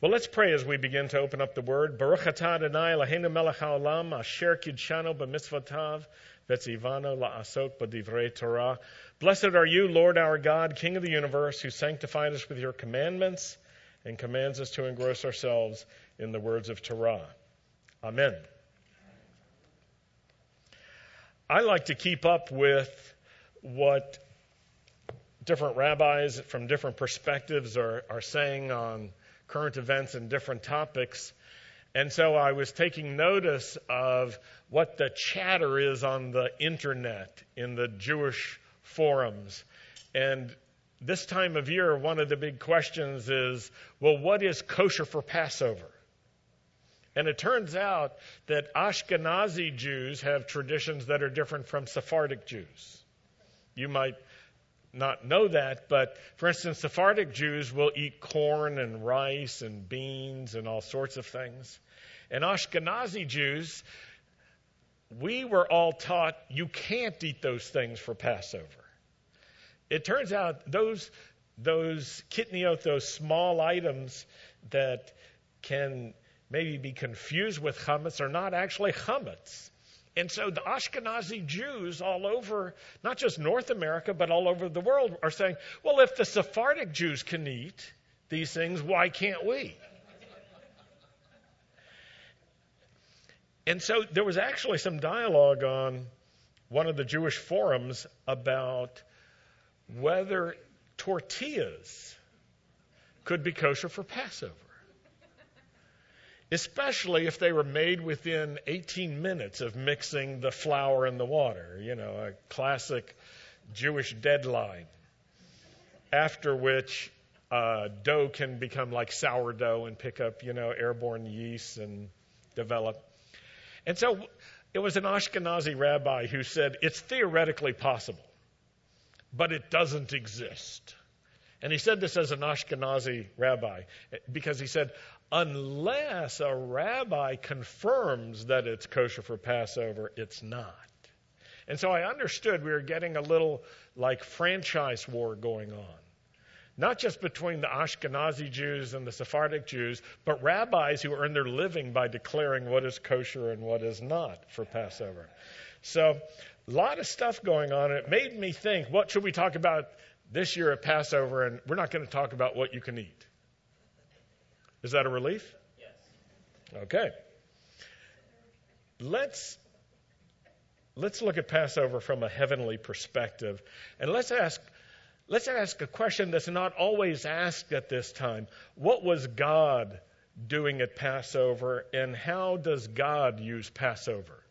Well, let's pray as we begin to open up the word. Baruch atah Adonai Eloheinu melech haolam asher kidshanu b'mitzvotav v'tzivanu la'asok b'divrei Torah. Blessed are you, Lord our God, King of the universe, who sanctified us with your commandments and commands us to engross ourselves in the words of Torah. Amen. I like to keep up with what different rabbis from different perspectives are, are saying on current events and different topics. And so I was taking notice of what the chatter is on the internet in the Jewish forums. And this time of year, one of the big questions is well, what is kosher for Passover? And it turns out that Ashkenazi Jews have traditions that are different from Sephardic Jews. You might not know that, but for instance, Sephardic Jews will eat corn and rice and beans and all sorts of things. And Ashkenazi Jews, we were all taught you can't eat those things for Passover. It turns out those those kitniot, those small items that can maybe be confused with chametz are not actually chametz. And so the Ashkenazi Jews all over, not just North America, but all over the world, are saying, well, if the Sephardic Jews can eat these things, why can't we? And so there was actually some dialogue on one of the Jewish forums about whether tortillas could be kosher for Passover especially if they were made within 18 minutes of mixing the flour and the water, you know, a classic Jewish deadline, after which uh, dough can become like sourdough and pick up, you know, airborne yeast and develop. And so it was an Ashkenazi rabbi who said it's theoretically possible, but it doesn't exist. And he said this as an Ashkenazi rabbi because he said, unless a rabbi confirms that it's kosher for Passover, it's not. And so I understood we were getting a little like franchise war going on. Not just between the Ashkenazi Jews and the Sephardic Jews, but rabbis who earn their living by declaring what is kosher and what is not for Passover. So, a lot of stuff going on. It made me think, what should we talk about this year at Passover? And we're not going to talk about what you can eat. Is that a relief? Yes. Okay. Let's let's look at Passover from a heavenly perspective, and let's ask let's ask a question that's not always asked at this time. What was God doing at Passover, and how does God use Passover?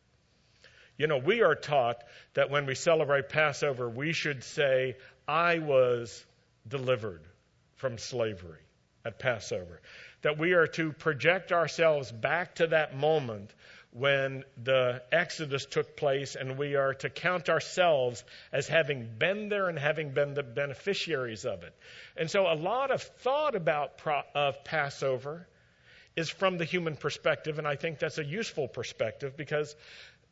You know, we are taught that when we celebrate Passover, we should say, I was delivered from slavery at Passover that we are to project ourselves back to that moment when the Exodus took place, and we are to count ourselves as having been there and having been the beneficiaries of it. And so, a lot of thought about pro- of Passover is from the human perspective, and I think that's a useful perspective because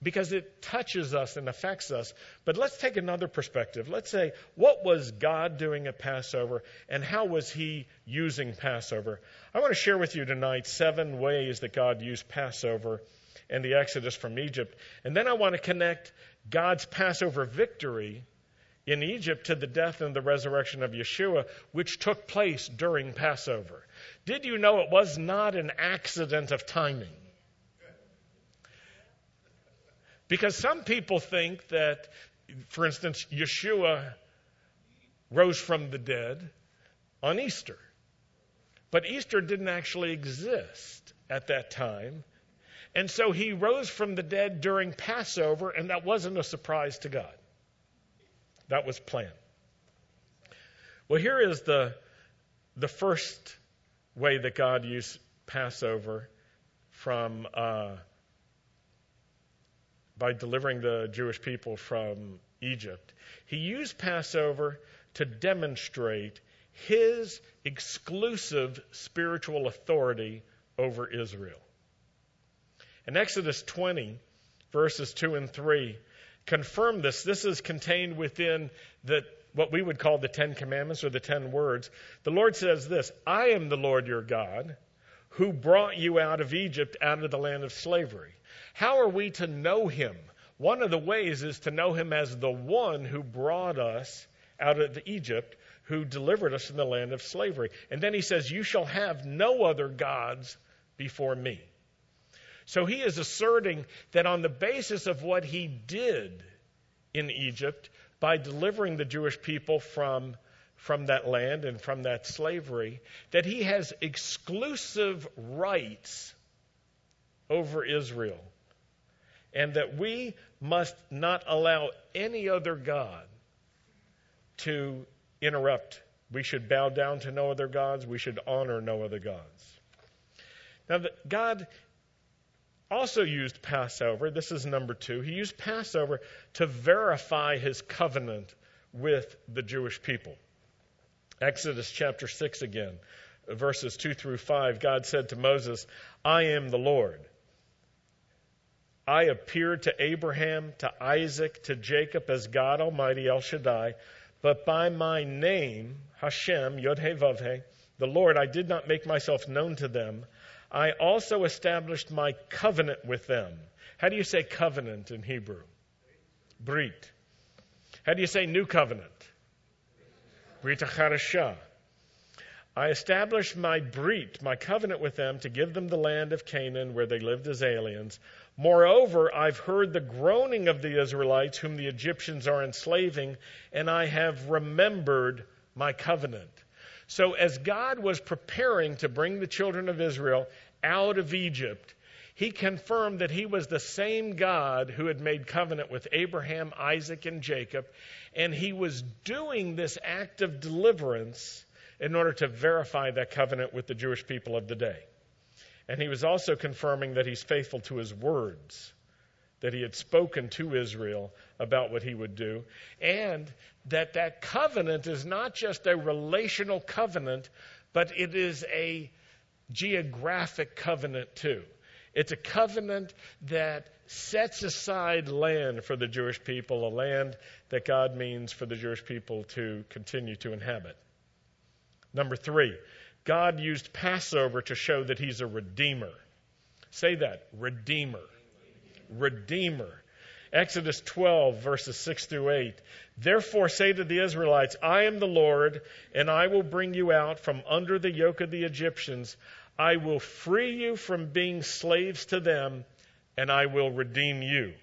because it touches us and affects us. But let's take another perspective. Let's say, what was God doing at Passover and how was He using Passover? I want to share with you tonight seven ways that God used Passover and the Exodus from Egypt. And then I want to connect God's Passover victory in Egypt to the death and the resurrection of Yeshua, which took place during Passover. Did you know it was not an accident of timing? Because some people think that, for instance, Yeshua rose from the dead on Easter. But Easter didn't actually exist at that time. And so he rose from the dead during Passover, and that wasn't a surprise to God. That was planned. Well, here is the, the first way that God used Passover from uh, by delivering the Jewish people from Egypt. He used Passover to demonstrate his exclusive spiritual authority over Israel. In Exodus 20, verses 2 and 3, confirm this. This is contained within the, what we would call the Ten Commandments or the Ten Words. The Lord says this I am the Lord your God who brought you out of Egypt, out of the land of slavery. How are we to know him? One of the ways is to know him as the one who brought us out of Egypt, who delivered us from the land of slavery. And then he says, You shall have no other gods before me. So he is asserting that on the basis of what he did in Egypt, by delivering the Jewish people from, from that land and from that slavery, that he has exclusive rights over Israel. And that we must not allow any other God to interrupt. We should bow down to no other gods. We should honor no other gods. Now, God also used Passover. This is number two. He used Passover to verify his covenant with the Jewish people. Exodus chapter 6 again, verses 2 through 5. God said to Moses, I am the Lord. I appeared to Abraham, to Isaac, to Jacob as God Almighty El Shaddai, but by my name, Hashem, Yod He Vav He, the Lord, I did not make myself known to them. I also established my covenant with them. How do you say covenant in Hebrew? Brit. How do you say new covenant? Brit Chadashah. I established my brit, my covenant with them, to give them the land of Canaan where they lived as aliens. Moreover, I've heard the groaning of the Israelites, whom the Egyptians are enslaving, and I have remembered my covenant. So, as God was preparing to bring the children of Israel out of Egypt, he confirmed that he was the same God who had made covenant with Abraham, Isaac, and Jacob, and he was doing this act of deliverance in order to verify that covenant with the Jewish people of the day. And he was also confirming that he's faithful to his words that he had spoken to Israel about what he would do, and that that covenant is not just a relational covenant, but it is a geographic covenant too. It's a covenant that sets aside land for the Jewish people, a land that God means for the Jewish people to continue to inhabit. Number three, God used Passover to show that he's a redeemer. Say that, redeemer. Redeemer. Exodus 12, verses 6 through 8. Therefore say to the Israelites, I am the Lord, and I will bring you out from under the yoke of the Egyptians. I will free you from being slaves to them, and I will redeem you.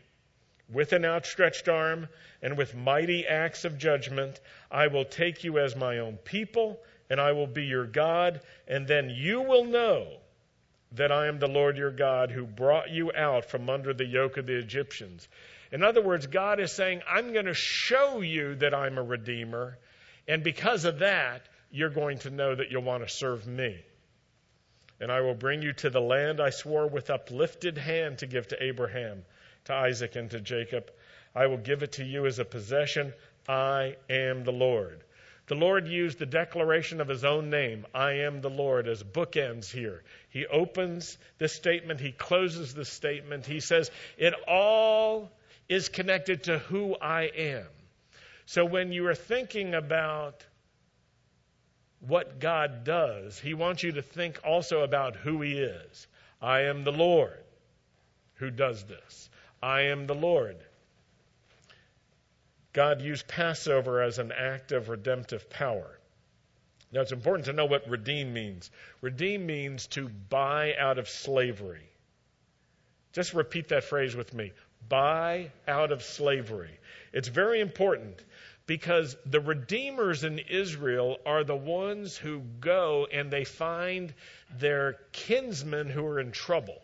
With an outstretched arm and with mighty acts of judgment, I will take you as my own people, and I will be your God, and then you will know that I am the Lord your God who brought you out from under the yoke of the Egyptians. In other words, God is saying, I'm going to show you that I'm a redeemer, and because of that, you're going to know that you'll want to serve me. And I will bring you to the land I swore with uplifted hand to give to Abraham, to Isaac, and to Jacob. I will give it to you as a possession. I am the Lord. The Lord used the declaration of his own name, I am the Lord, as bookends here. He opens this statement, he closes this statement. He says, It all is connected to who I am. So when you are thinking about what God does, he wants you to think also about who he is. I am the Lord who does this. I am the Lord God used Passover as an act of redemptive power. Now, it's important to know what redeem means. Redeem means to buy out of slavery. Just repeat that phrase with me buy out of slavery. It's very important because the redeemers in Israel are the ones who go and they find their kinsmen who are in trouble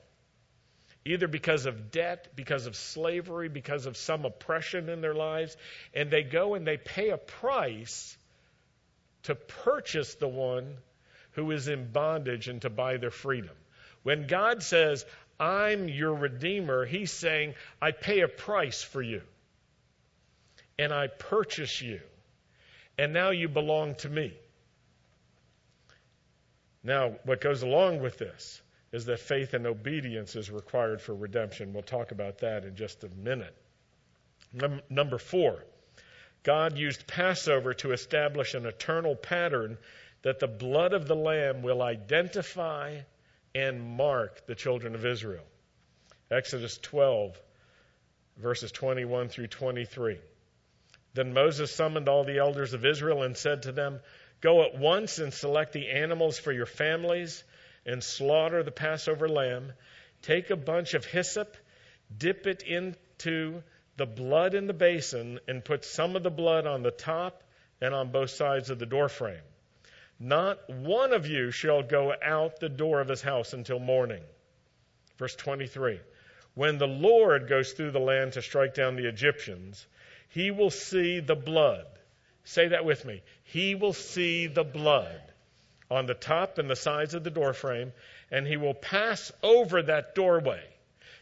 either because of debt, because of slavery, because of some oppression in their lives, and they go and they pay a price to purchase the one who is in bondage and to buy their freedom. When God says, I'm your Redeemer, He's saying, I pay a price for you, and I purchase you, and now you belong to me. Now, what goes along with this? Is that faith and obedience is required for redemption. We'll talk about that in just a minute. Num- number four, God used Passover to establish an eternal pattern that the blood of the Lamb will identify and mark the children of Israel. Exodus 12, verses 21 through 23. Then Moses summoned all the elders of Israel and said to them, Go at once and select the animals for your families and slaughter the Passover lamb. Take a bunch of hyssop, dip it into the blood in the basin, and put some of the blood on the top and on both sides of the doorframe. Not one of you shall go out the door of his house until morning. Verse 23. When the Lord goes through the land to strike down the Egyptians, he will see the blood. Say that with me. He will see the blood on the top and the sides of the doorframe, and he will pass over that doorway.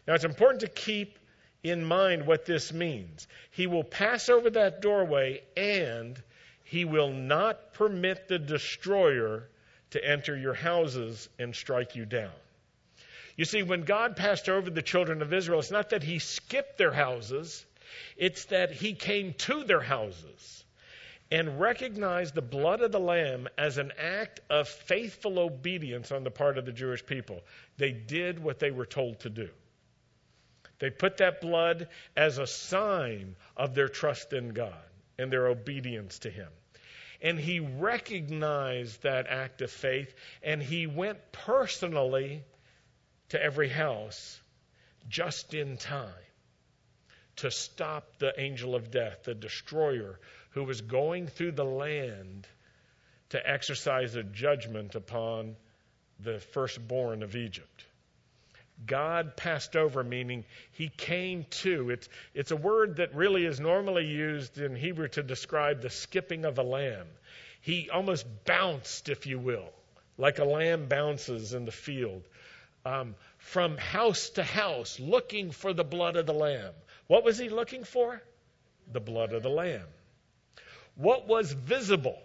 Now, it's important to keep in mind what this means. He will pass over that doorway and he will not permit the destroyer to enter your houses and strike you down. You see, when God passed over the children of Israel, it's not that he skipped their houses, it's that he came to their houses and recognized the blood of the Lamb as an act of faithful obedience on the part of the Jewish people. They did what they were told to do. They put that blood as a sign of their trust in God and their obedience to Him. And he recognized that act of faith and he went personally to every house just in time to stop the angel of death, the destroyer, who was going through the land to exercise a judgment upon the firstborn of Egypt. God passed over, meaning he came to. It's, it's a word that really is normally used in Hebrew to describe the skipping of a lamb. He almost bounced, if you will, like a lamb bounces in the field, um, from house to house, looking for the blood of the lamb. What was he looking for? The blood of the lamb. What was visible?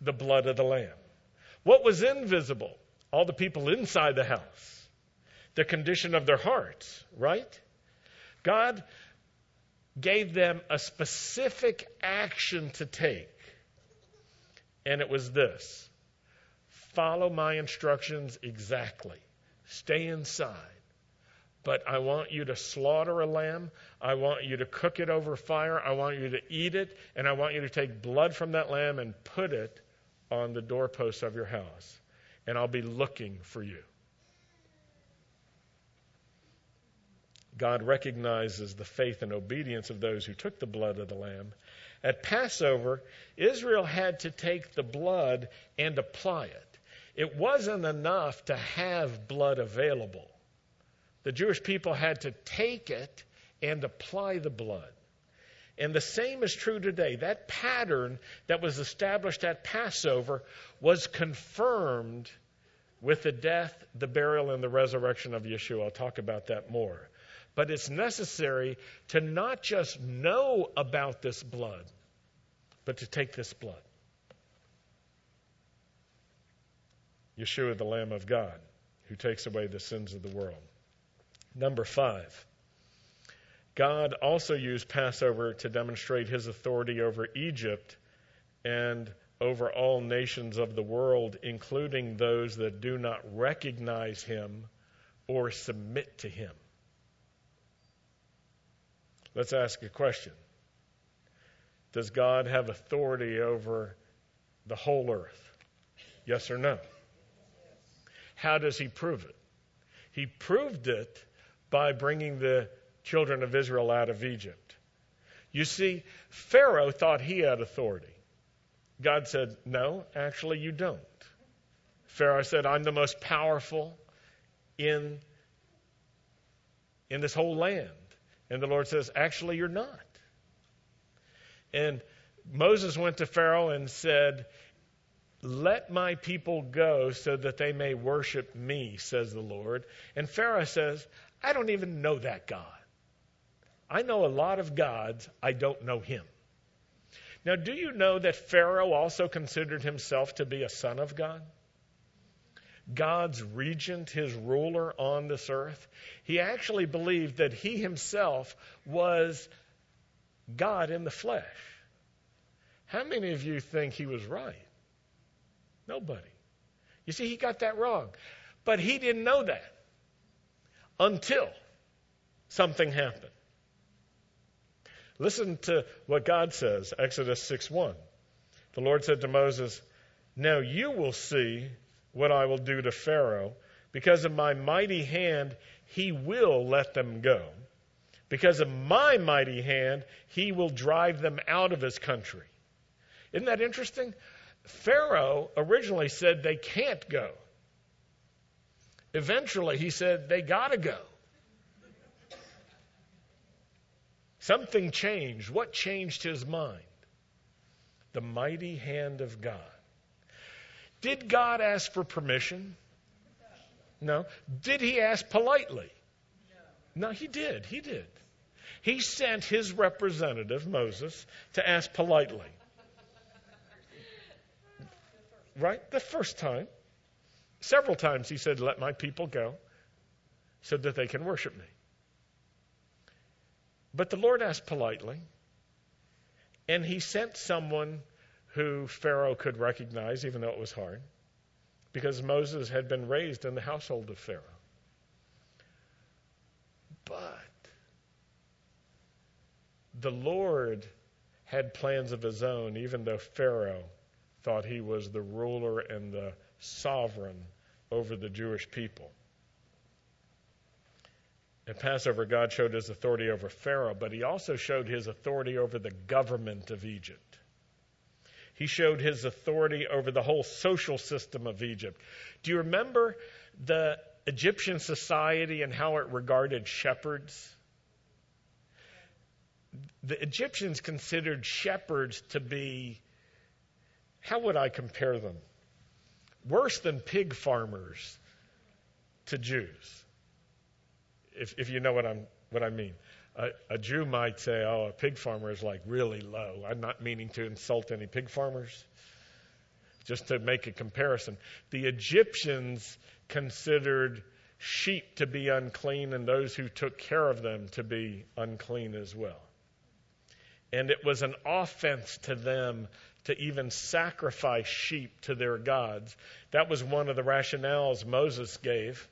The blood of the lamb. What was invisible? All the people inside the house the condition of their hearts, right? God gave them a specific action to take, and it was this follow my instructions exactly, stay inside. But I want you to slaughter a lamb. I want you to cook it over fire. I want you to eat it. And I want you to take blood from that lamb and put it on the doorposts of your house. And I'll be looking for you. God recognizes the faith and obedience of those who took the blood of the Lamb. At Passover, Israel had to take the blood and apply it. It wasn't enough to have blood available. The Jewish people had to take it and apply the blood. And the same is true today. That pattern that was established at Passover was confirmed with the death, the burial, and the resurrection of Yeshua. I'll talk about that more. But it's necessary to not just know about this blood, but to take this blood. Yeshua, the Lamb of God, who takes away the sins of the world. Number five, God also used Passover to demonstrate his authority over Egypt and over all nations of the world, including those that do not recognize him or submit to him. Let's ask a question Does God have authority over the whole earth? Yes or no? How does he prove it? He proved it by bringing the children of Israel out of Egypt. You see, Pharaoh thought he had authority. God said, No, actually, you don't. Pharaoh said, I'm the most powerful in, in this whole land. And the Lord says, Actually, you're not. And Moses went to Pharaoh and said, Let my people go so that they may worship me, says the Lord. And Pharaoh says, I don't even know that God. I know a lot of gods, I don't know him. Now, do you know that Pharaoh also considered himself to be a son of God? God's regent, his ruler on this earth, he actually believed that he himself was God in the flesh. How many of you think he was right? Nobody. You see, he got that wrong. But he didn't know that until something happened. Listen to what God says, Exodus 6 1. The Lord said to Moses, Now you will see what I will do to Pharaoh. Because of my mighty hand, he will let them go. Because of my mighty hand, he will drive them out of his country. Isn't that interesting? Pharaoh originally said they can't go. Eventually, he said they got to go. Something changed. What changed his mind? The mighty hand of God. Did God ask for permission? No. Did he ask politely? No, he did. He did. He sent his representative, Moses, to ask politely. Right? The first time. Several times he said, Let my people go so that they can worship me. But the Lord asked politely, and he sent someone who Pharaoh could recognize, even though it was hard, because Moses had been raised in the household of Pharaoh. But the Lord had plans of his own, even though Pharaoh thought he was the ruler and the sovereign over the Jewish people. At Passover, God showed his authority over Pharaoh, but he also showed his authority over the government of Egypt. He showed his authority over the whole social system of Egypt. Do you remember the Egyptian society and how it regarded shepherds? The Egyptians considered shepherds to be, how would I compare them? Worse than pig farmers to Jews if, if you know what, I'm, what I mean. A, a Jew might say, oh, a pig farmer is like really low. I'm not meaning to insult any pig farmers, just to make a comparison. The Egyptians considered sheep to be unclean and those who took care of them to be unclean as well. And it was an offense to them to even sacrifice sheep to their gods. That was one of the rationales Moses gave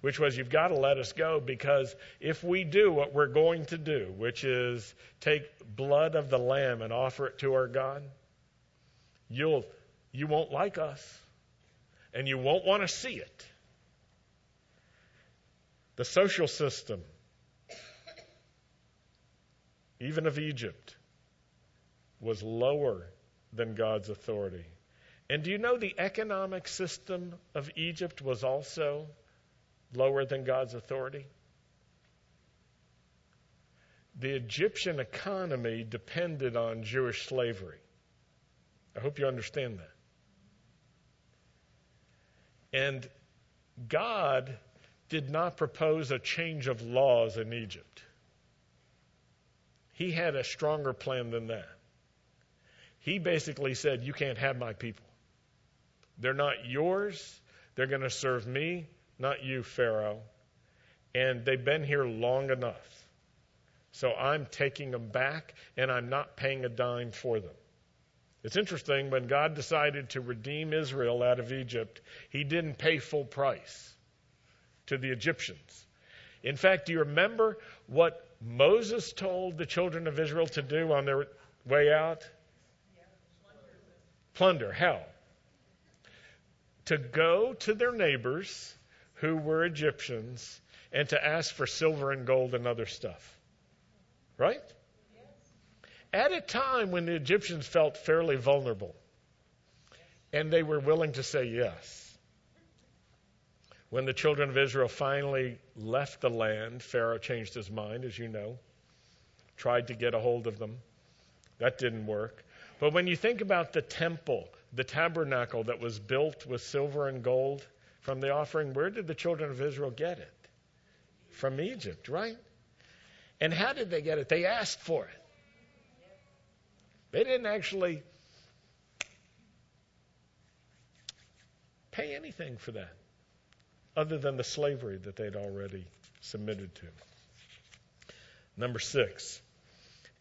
which was you've got to let us go because if we do what we're going to do, which is take blood of the lamb and offer it to our God, you'll you won't like us and you won't want to see it. The social system even of Egypt was lower than God's authority. And do you know the economic system of Egypt was also lower than God's authority? The Egyptian economy depended on Jewish slavery. I hope you understand that. And God did not propose a change of laws in Egypt. He had a stronger plan than that. He basically said, You can't have my people. They're not yours. They're going to serve me not you, Pharaoh. And they've been here long enough. So I'm taking them back, and I'm not paying a dime for them. It's interesting, when God decided to redeem Israel out of Egypt, he didn't pay full price to the Egyptians. In fact, do you remember what Moses told the children of Israel to do on their way out? Plunder. hell, to go to their neighbors who were Egyptians and to ask for silver and gold and other stuff. Right? At a time when the Egyptians felt fairly vulnerable and they were willing to say yes. When the children of Israel finally left the land, Pharaoh changed his mind, as you know, tried to get a hold of them. That didn't work. But when you think about the temple, the tabernacle that was built with silver and gold, from the offering, where did the children of Israel get it? From Egypt, right? And how did they get it? They asked for it. They didn't actually pay anything for that other than the slavery that they'd already submitted to. Number six,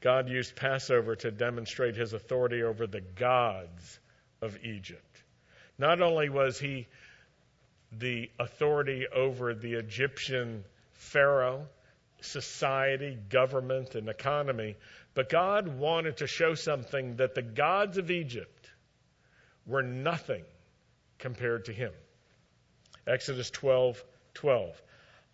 God used Passover to demonstrate his authority over the gods of Egypt. Not only was he the authority over the Egyptian Pharaoh, society, government, and economy. But God wanted to show something that the gods of Egypt were nothing compared to him. Exodus 12 12.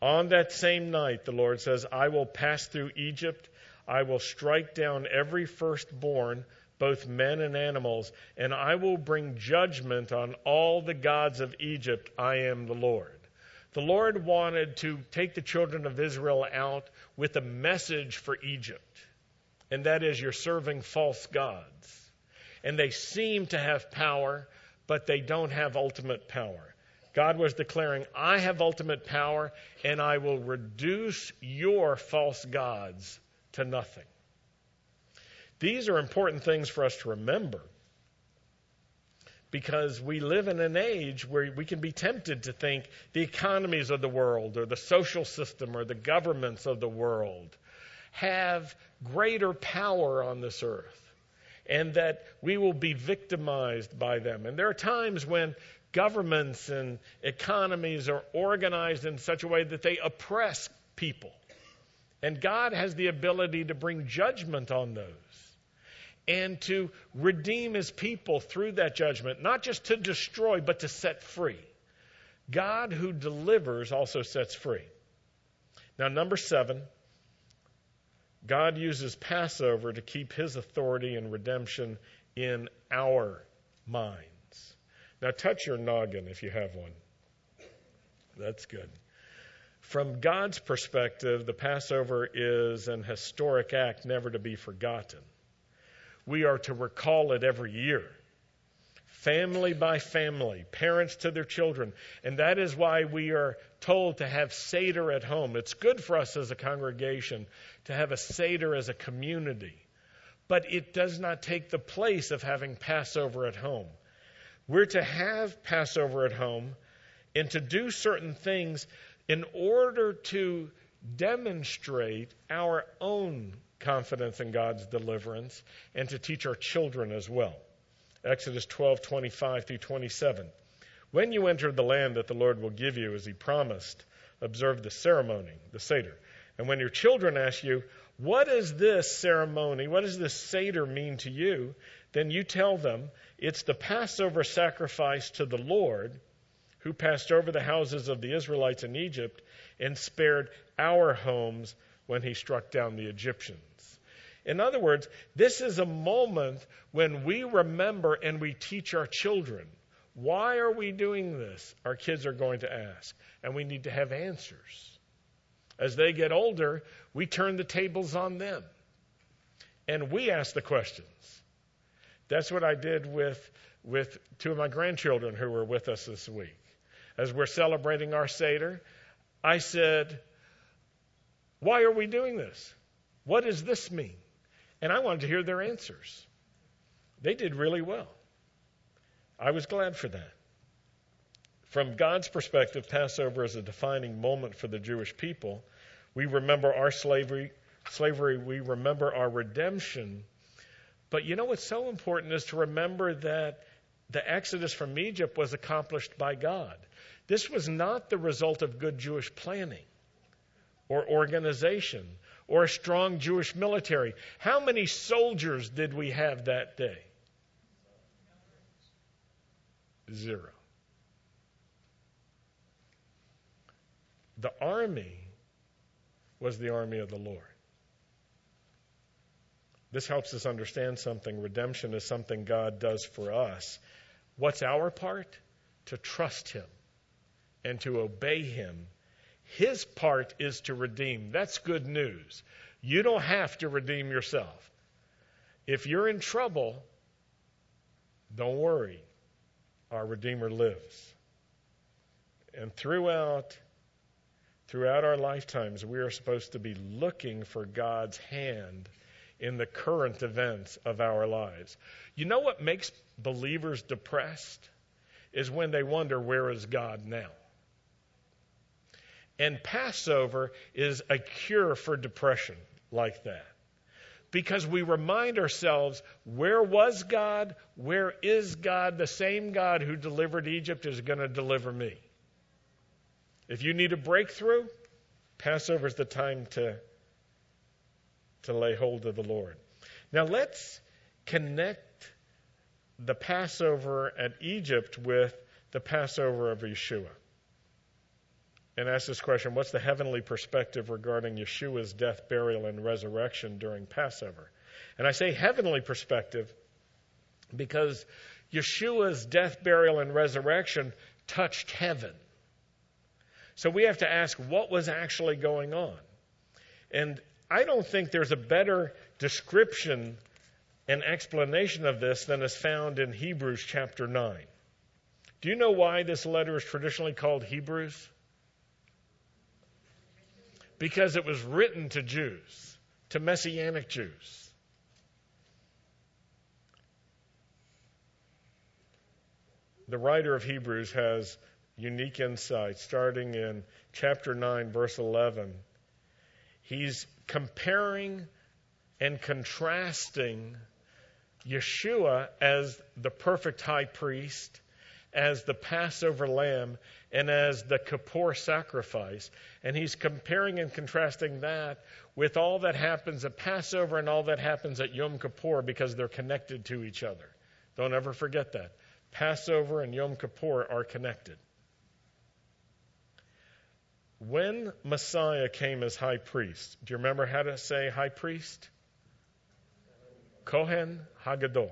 On that same night, the Lord says, I will pass through Egypt. I will strike down every firstborn, both men and animals, and I will bring judgment on all the gods of Egypt. I am the Lord. The Lord wanted to take the children of Israel out with a message for Egypt, and that is you're serving false gods. And they seem to have power, but they don't have ultimate power. God was declaring, I have ultimate power, and I will reduce your false gods to nothing. These are important things for us to remember because we live in an age where we can be tempted to think the economies of the world or the social system or the governments of the world have greater power on this earth and that we will be victimized by them. And there are times when governments and economies are organized in such a way that they oppress people. And God has the ability to bring judgment on those and to redeem his people through that judgment, not just to destroy, but to set free. God who delivers also sets free. Now, number seven, God uses Passover to keep his authority and redemption in our minds. Now, touch your noggin if you have one. That's good. From God's perspective, the Passover is an historic act never to be forgotten we are to recall it every year. Family by family, parents to their children. And that is why we are told to have Seder at home. It's good for us as a congregation to have a Seder as a community. But it does not take the place of having Passover at home. We're to have Passover at home and to do certain things in order to demonstrate our own confidence in God's deliverance and to teach our children as well. Exodus 12:25 through 27. When you enter the land that the Lord will give you as he promised, observe the ceremony, the Seder. And when your children ask you, what does this ceremony, what does this Seder mean to you? Then you tell them, it's the Passover sacrifice to the Lord who passed over the houses of the Israelites in Egypt and spared our homes when he struck down the Egyptians. In other words, this is a moment when we remember and we teach our children. Why are we doing this? Our kids are going to ask, and we need to have answers. As they get older, we turn the tables on them, and we ask the questions. That's what I did with, with two of my grandchildren who were with us this week. As we're celebrating our Seder, I said, Why are we doing this? What does this mean? And I wanted to hear their answers. They did really well. I was glad for that. From God's perspective, Passover is a defining moment for the Jewish people. We remember our slavery, slavery, we remember our redemption. But you know what's so important is to remember that the exodus from Egypt was accomplished by God. This was not the result of good Jewish planning or organization or a strong Jewish military. How many soldiers did we have that day? Zero. The army was the army of the Lord. This helps us understand something. Redemption is something God does for us. What's our part? To trust Him and to obey Him his part is to redeem. That's good news. You don't have to redeem yourself. If you're in trouble, don't worry. Our Redeemer lives. And throughout throughout our lifetimes, we are supposed to be looking for God's hand in the current events of our lives. You know what makes believers depressed? Is when they wonder, where is God now? And Passover is a cure for depression like that. Because we remind ourselves where was God? Where is God? The same God who delivered Egypt is going to deliver me. If you need a breakthrough, Passover is the time to, to lay hold of the Lord. Now let's connect the Passover at Egypt with the Passover of Yeshua. And ask this question What's the heavenly perspective regarding Yeshua's death, burial, and resurrection during Passover? And I say heavenly perspective because Yeshua's death, burial, and resurrection touched heaven. So we have to ask what was actually going on. And I don't think there's a better description and explanation of this than is found in Hebrews chapter 9. Do you know why this letter is traditionally called Hebrews? Because it was written to Jews, to Messianic Jews. The writer of Hebrews has unique insight starting in chapter 9, verse 11. He's comparing and contrasting Yeshua as the perfect high priest, as the Passover lamb, and as the Kippur sacrifice. And he's comparing and contrasting that with all that happens at Passover and all that happens at Yom Kippur because they're connected to each other. Don't ever forget that. Passover and Yom Kippur are connected. When Messiah came as high priest, do you remember how to say high priest? Kohen Hagadol.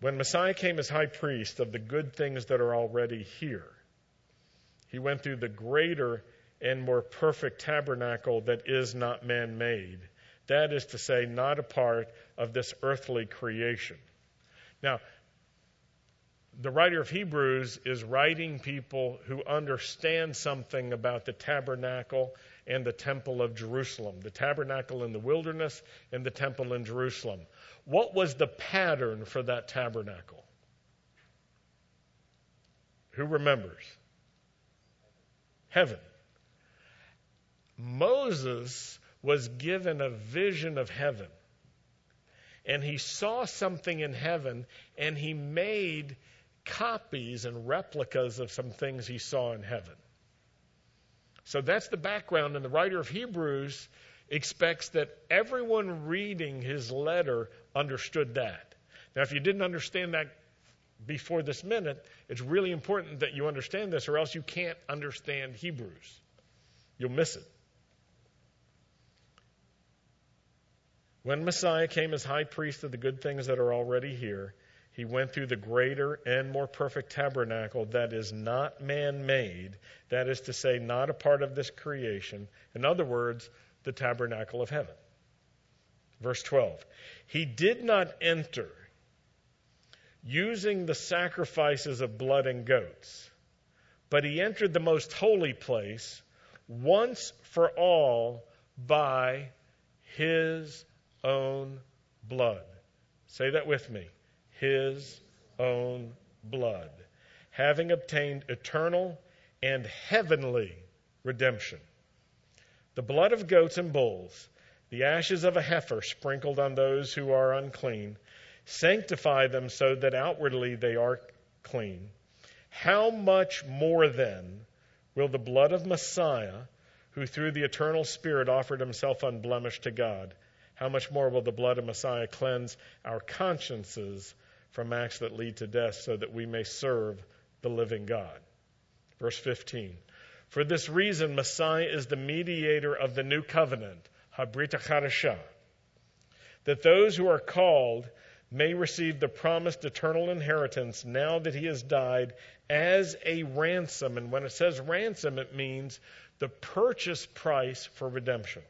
When Messiah came as high priest of the good things that are already here, he went through the greater and more perfect tabernacle that is not man made. That is to say, not a part of this earthly creation. Now, the writer of Hebrews is writing people who understand something about the tabernacle and the temple of Jerusalem, the tabernacle in the wilderness and the temple in Jerusalem. What was the pattern for that tabernacle? Who remembers? Heaven. Moses was given a vision of heaven. And he saw something in heaven, and he made copies and replicas of some things he saw in heaven. So that's the background, and the writer of Hebrews expects that everyone reading his letter understood that. Now, if you didn't understand that before this minute, it's really important that you understand this, or else you can't understand Hebrews. You'll miss it. When Messiah came as high priest of the good things that are already here, he went through the greater and more perfect tabernacle that is not man made, that is to say, not a part of this creation. In other words, the tabernacle of heaven. Verse 12 He did not enter using the sacrifices of blood and goats, but he entered the most holy place once for all by his own blood. Say that with me his own blood, having obtained eternal and heavenly redemption. The blood of goats and bulls, the ashes of a heifer sprinkled on those who are unclean, sanctify them so that outwardly they are clean. How much more then will the blood of Messiah, who through the eternal Spirit offered himself unblemished to God, how much more will the blood of Messiah cleanse our consciences from acts that lead to death so that we may serve the living God. Verse 15. For this reason, Messiah is the mediator of the new covenant, Habrita Chadashah, that those who are called may receive the promised eternal inheritance now that he has died as a ransom. And when it says ransom, it means the purchase price for redemption,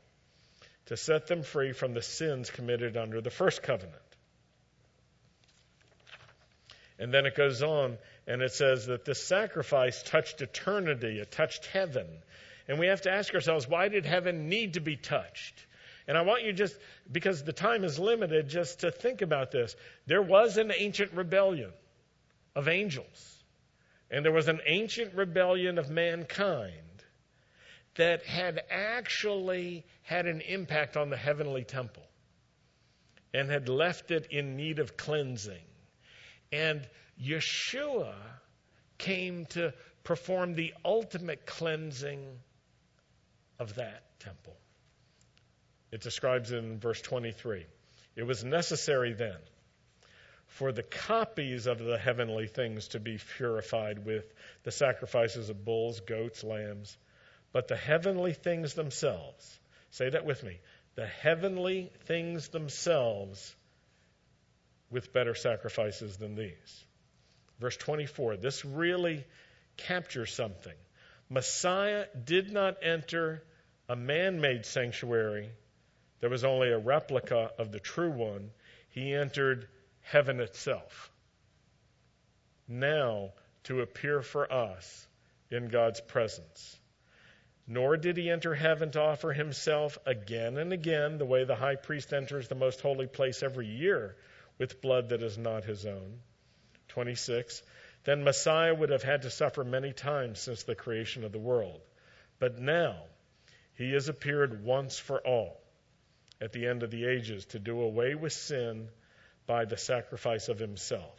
to set them free from the sins committed under the first covenant. And then it goes on and it says that this sacrifice touched eternity, it touched heaven. And we have to ask ourselves, why did heaven need to be touched? And I want you just, because the time is limited, just to think about this. There was an ancient rebellion of angels, and there was an ancient rebellion of mankind that had actually had an impact on the heavenly temple and had left it in need of cleansing. And Yeshua came to perform the ultimate cleansing of that temple. It describes in verse 23 It was necessary then for the copies of the heavenly things to be purified with the sacrifices of bulls, goats, lambs, but the heavenly things themselves, say that with me, the heavenly things themselves with better sacrifices than these. Verse 24, this really captures something. Messiah did not enter a man made sanctuary that was only a replica of the true one. He entered heaven itself. Now to appear for us in God's presence. Nor did he enter heaven to offer himself again and again, the way the high priest enters the most holy place every year with blood that is not his own. 26. Then Messiah would have had to suffer many times since the creation of the world. But now he has appeared once for all at the end of the ages to do away with sin by the sacrifice of himself.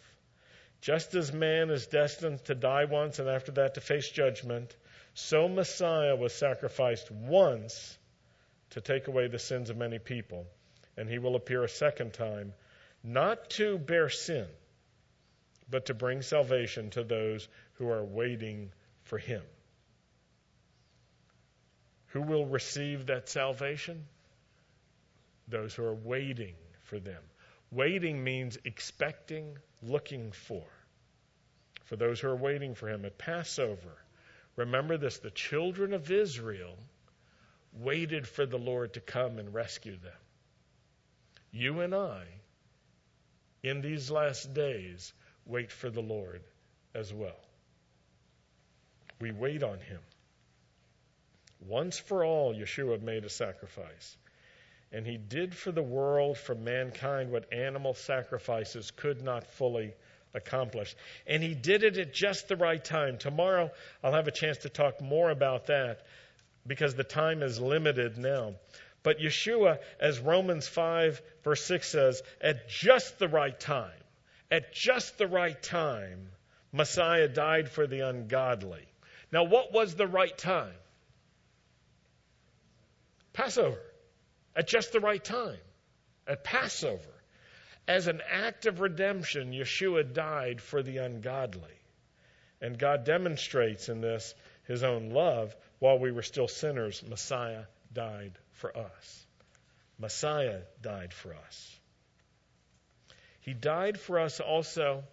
Just as man is destined to die once and after that to face judgment, so Messiah was sacrificed once to take away the sins of many people, and he will appear a second time, not to bear sin, but to bring salvation to those who are waiting for him. Who will receive that salvation? Those who are waiting for them. Waiting means expecting, looking for. For those who are waiting for him at Passover, remember this the children of Israel waited for the Lord to come and rescue them. You and I, in these last days, wait for the Lord as well. We wait on him. Once for all, Yeshua made a sacrifice. And he did for the world, for mankind, what animal sacrifices could not fully accomplish. And he did it at just the right time. Tomorrow, I'll have a chance to talk more about that because the time is limited now. But Yeshua, as Romans 5, verse 6 says, at just the right time, at just the right time, Messiah died for the ungodly. Now, what was the right time? Passover at just the right time, at Passover. As an act of redemption, Yeshua died for the ungodly. And God demonstrates in this his own love. While we were still sinners, Messiah died for us. Messiah died for us. He died for us also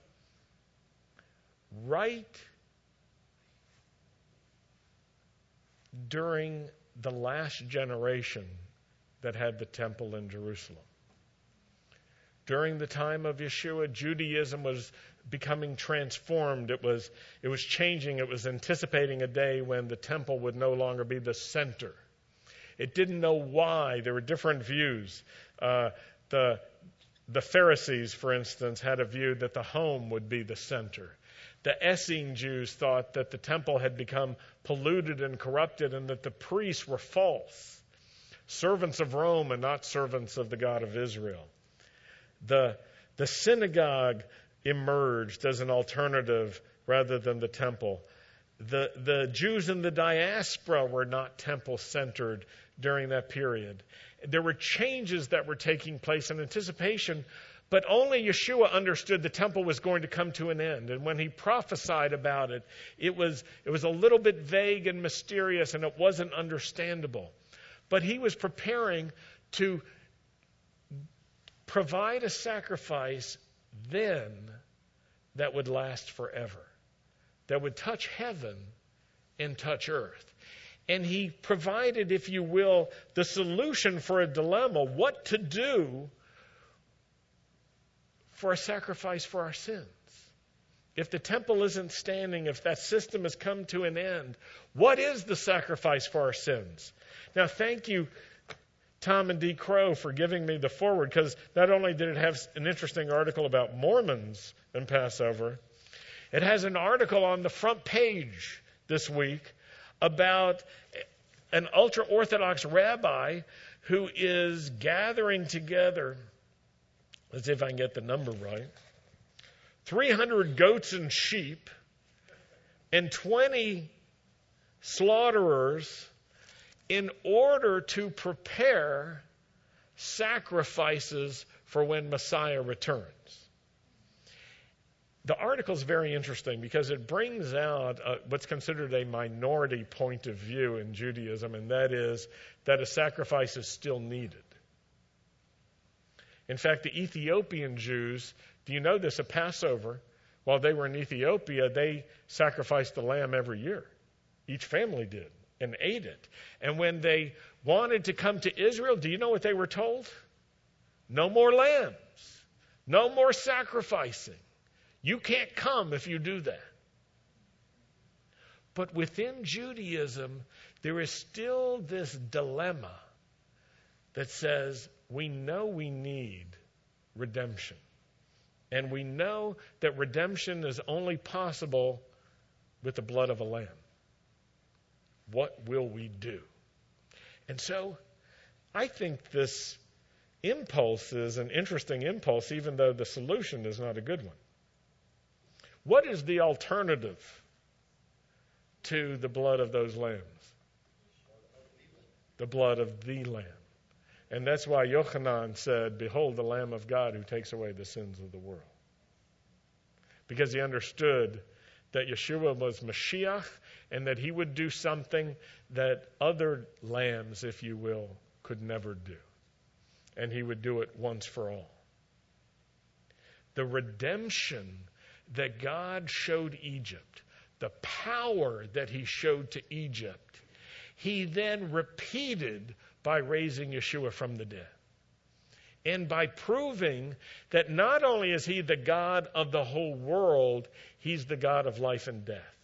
right during the last generation that had the temple in Jerusalem. During the time of Yeshua, Judaism was becoming transformed. It was, it was changing. It was anticipating a day when the temple would no longer be the center. It didn't know why. There were different views. Uh, the, the Pharisees, for instance, had a view that the home would be the center. The Essene Jews thought that the temple had become polluted and corrupted and that the priests were false servants of Rome and not servants of the God of Israel. The, the synagogue emerged as an alternative rather than the temple. The, the Jews in the diaspora were not temple centered during that period. There were changes that were taking place in anticipation, but only Yeshua understood the temple was going to come to an end. And when he prophesied about it, it was, it was a little bit vague and mysterious, and it wasn't understandable. But he was preparing to provide a sacrifice then that would last forever, that would touch heaven and touch earth. And he provided, if you will, the solution for a dilemma what to do for a sacrifice for our sins. If the temple isn't standing, if that system has come to an end, what is the sacrifice for our sins? Now, thank you, Tom and Dee Crow, for giving me the forward, because not only did it have an interesting article about Mormons and Passover, it has an article on the front page this week about an ultra Orthodox rabbi who is gathering together, let's see if I can get the number right, 300 goats and sheep and 20 slaughterers in order to prepare sacrifices for when Messiah returns. The article is very interesting because it brings out what's considered a minority point of view in Judaism, and that is that a sacrifice is still needed. In fact, the Ethiopian Jews, do you know this? At Passover, while they were in Ethiopia, they sacrificed the lamb every year. Each family did and ate it. And when they wanted to come to Israel, do you know what they were told? No more lambs, no more sacrificing. You can't come if you do that. But within Judaism, there is still this dilemma that says we know we need redemption. And we know that redemption is only possible with the blood of a lamb. What will we do? And so I think this impulse is an interesting impulse, even though the solution is not a good one. What is the alternative to the blood of those lambs? The blood of the Lamb. And that's why Yochanan said, Behold the Lamb of God who takes away the sins of the world. Because he understood that Yeshua was Mashiach and that he would do something that other lambs, if you will, could never do. And he would do it once for all. The redemption that God showed Egypt, the power that he showed to Egypt, he then repeated by raising Yeshua from the dead. And by proving that not only is he the God of the whole world, he's the God of life and death.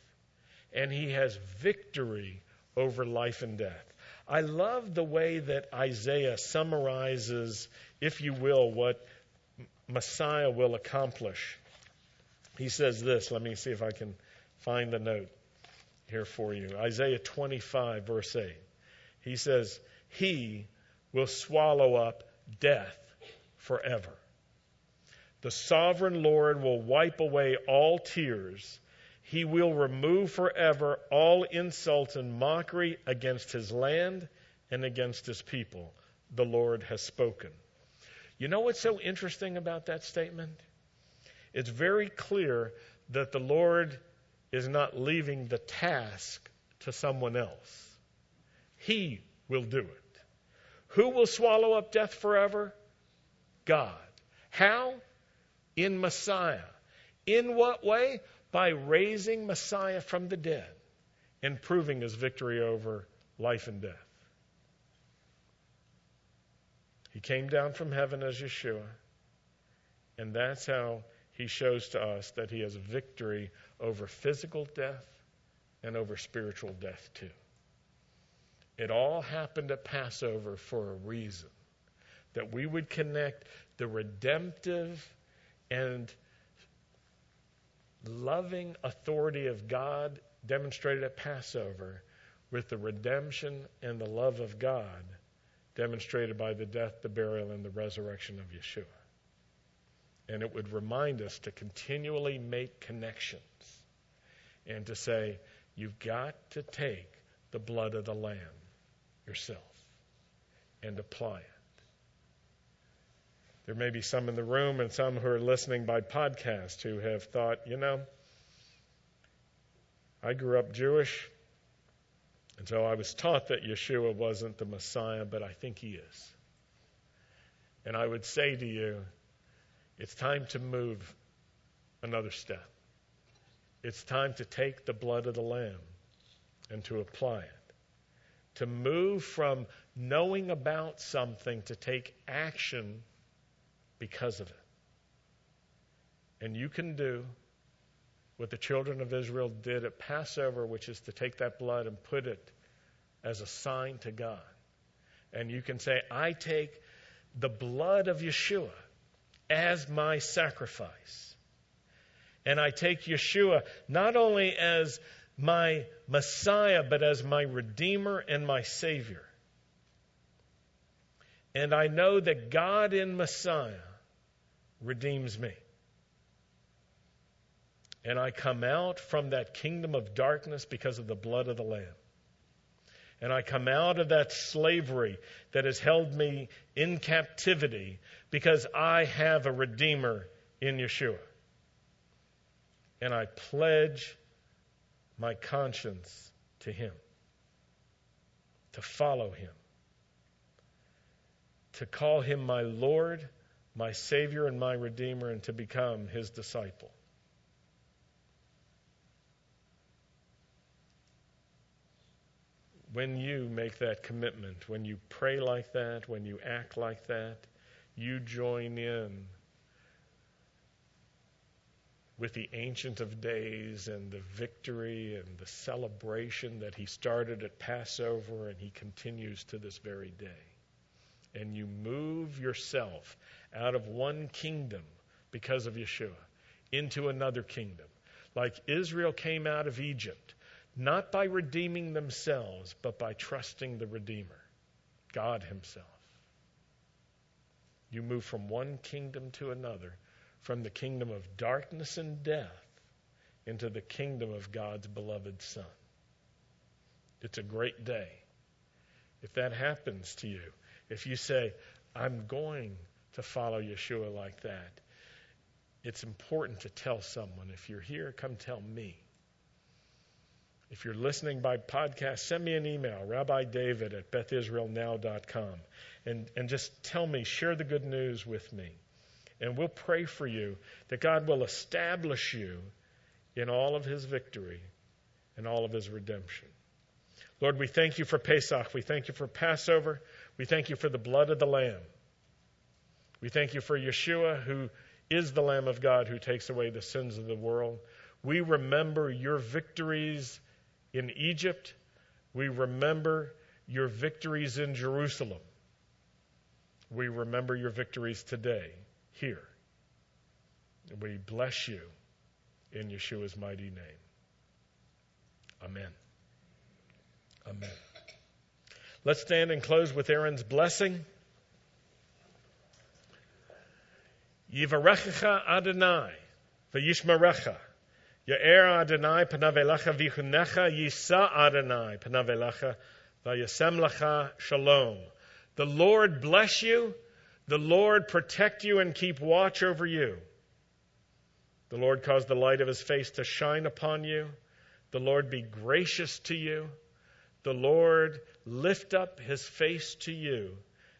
And he has victory over life and death. I love the way that Isaiah summarizes, if you will, what Messiah will accomplish. He says this, let me see if I can find the note here for you. Isaiah 25, verse 8. He says, He will swallow up death forever. The sovereign Lord will wipe away all tears. He will remove forever all insult and mockery against his land and against his people. The Lord has spoken. You know what's so interesting about that statement? It's very clear that the Lord is not leaving the task to someone else. He will do it. Who will swallow up death forever? God. How? In Messiah. In what way? By raising Messiah from the dead and proving his victory over life and death. He came down from heaven as Yeshua, and that's how he shows to us that he has victory over physical death and over spiritual death too. It all happened at Passover for a reason that we would connect the redemptive and loving authority of God demonstrated at Passover with the redemption and the love of God demonstrated by the death, the burial, and the resurrection of Yeshua. And it would remind us to continually make connections and to say, you've got to take the blood of the Lamb yourself and apply it. There may be some in the room and some who are listening by podcast who have thought, you know, I grew up Jewish, and so I was taught that Yeshua wasn't the Messiah, but I think he is. And I would say to you, it's time to move another step. It's time to take the blood of the Lamb and to apply it. To move from knowing about something to take action because of it. And you can do what the children of Israel did at Passover, which is to take that blood and put it as a sign to God. And you can say, I take the blood of Yeshua as my sacrifice. And I take Yeshua not only as my Messiah, but as my Redeemer and my Savior. And I know that God in Messiah redeems me. And I come out from that kingdom of darkness because of the blood of the Lamb. And I come out of that slavery that has held me in captivity because I have a Redeemer in Yeshua. And I pledge my conscience to Him, to follow Him, to call Him my Lord, my Savior, and my Redeemer, and to become His disciple. when you make that commitment, when you pray like that, when you act like that, you join in with the Ancient of Days and the victory and the celebration that he started at Passover and he continues to this very day. And you move yourself out of one kingdom because of Yeshua into another kingdom. Like Israel came out of Egypt not by redeeming themselves, but by trusting the Redeemer, God Himself. You move from one kingdom to another, from the kingdom of darkness and death into the kingdom of God's beloved Son. It's a great day. If that happens to you, if you say, I'm going to follow Yeshua like that, it's important to tell someone. If you're here, come tell me. If you're listening by podcast, send me an email, Rabbi David at bethisraelnow.com, and, and just tell me, share the good news with me. And we'll pray for you that God will establish you in all of his victory and all of his redemption. Lord, we thank you for Pesach. We thank you for Passover. We thank you for the blood of the Lamb. We thank you for Yeshua, who is the Lamb of God who takes away the sins of the world. We remember your victories in Egypt. We remember your victories in Jerusalem. We remember your victories today, here. We bless you in Yeshua's mighty name. Amen. Amen. Let's stand and close with Aaron's blessing. Yivarechecha Adonai, v'yishmarecha. Ya'er Adonai panavelacha vichunecha yisa Adonai panavelacha vayasem lacha shalom. The Lord bless you. The Lord protect you and keep watch over you. The Lord cause the light of his face to shine upon you. The Lord be gracious to you. The Lord lift up his face to you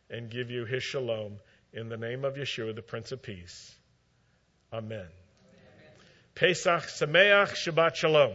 and give you his shalom. In the name of Yeshua, the Prince of Peace. Amen. Pesach Sameach Shabbat Shalom.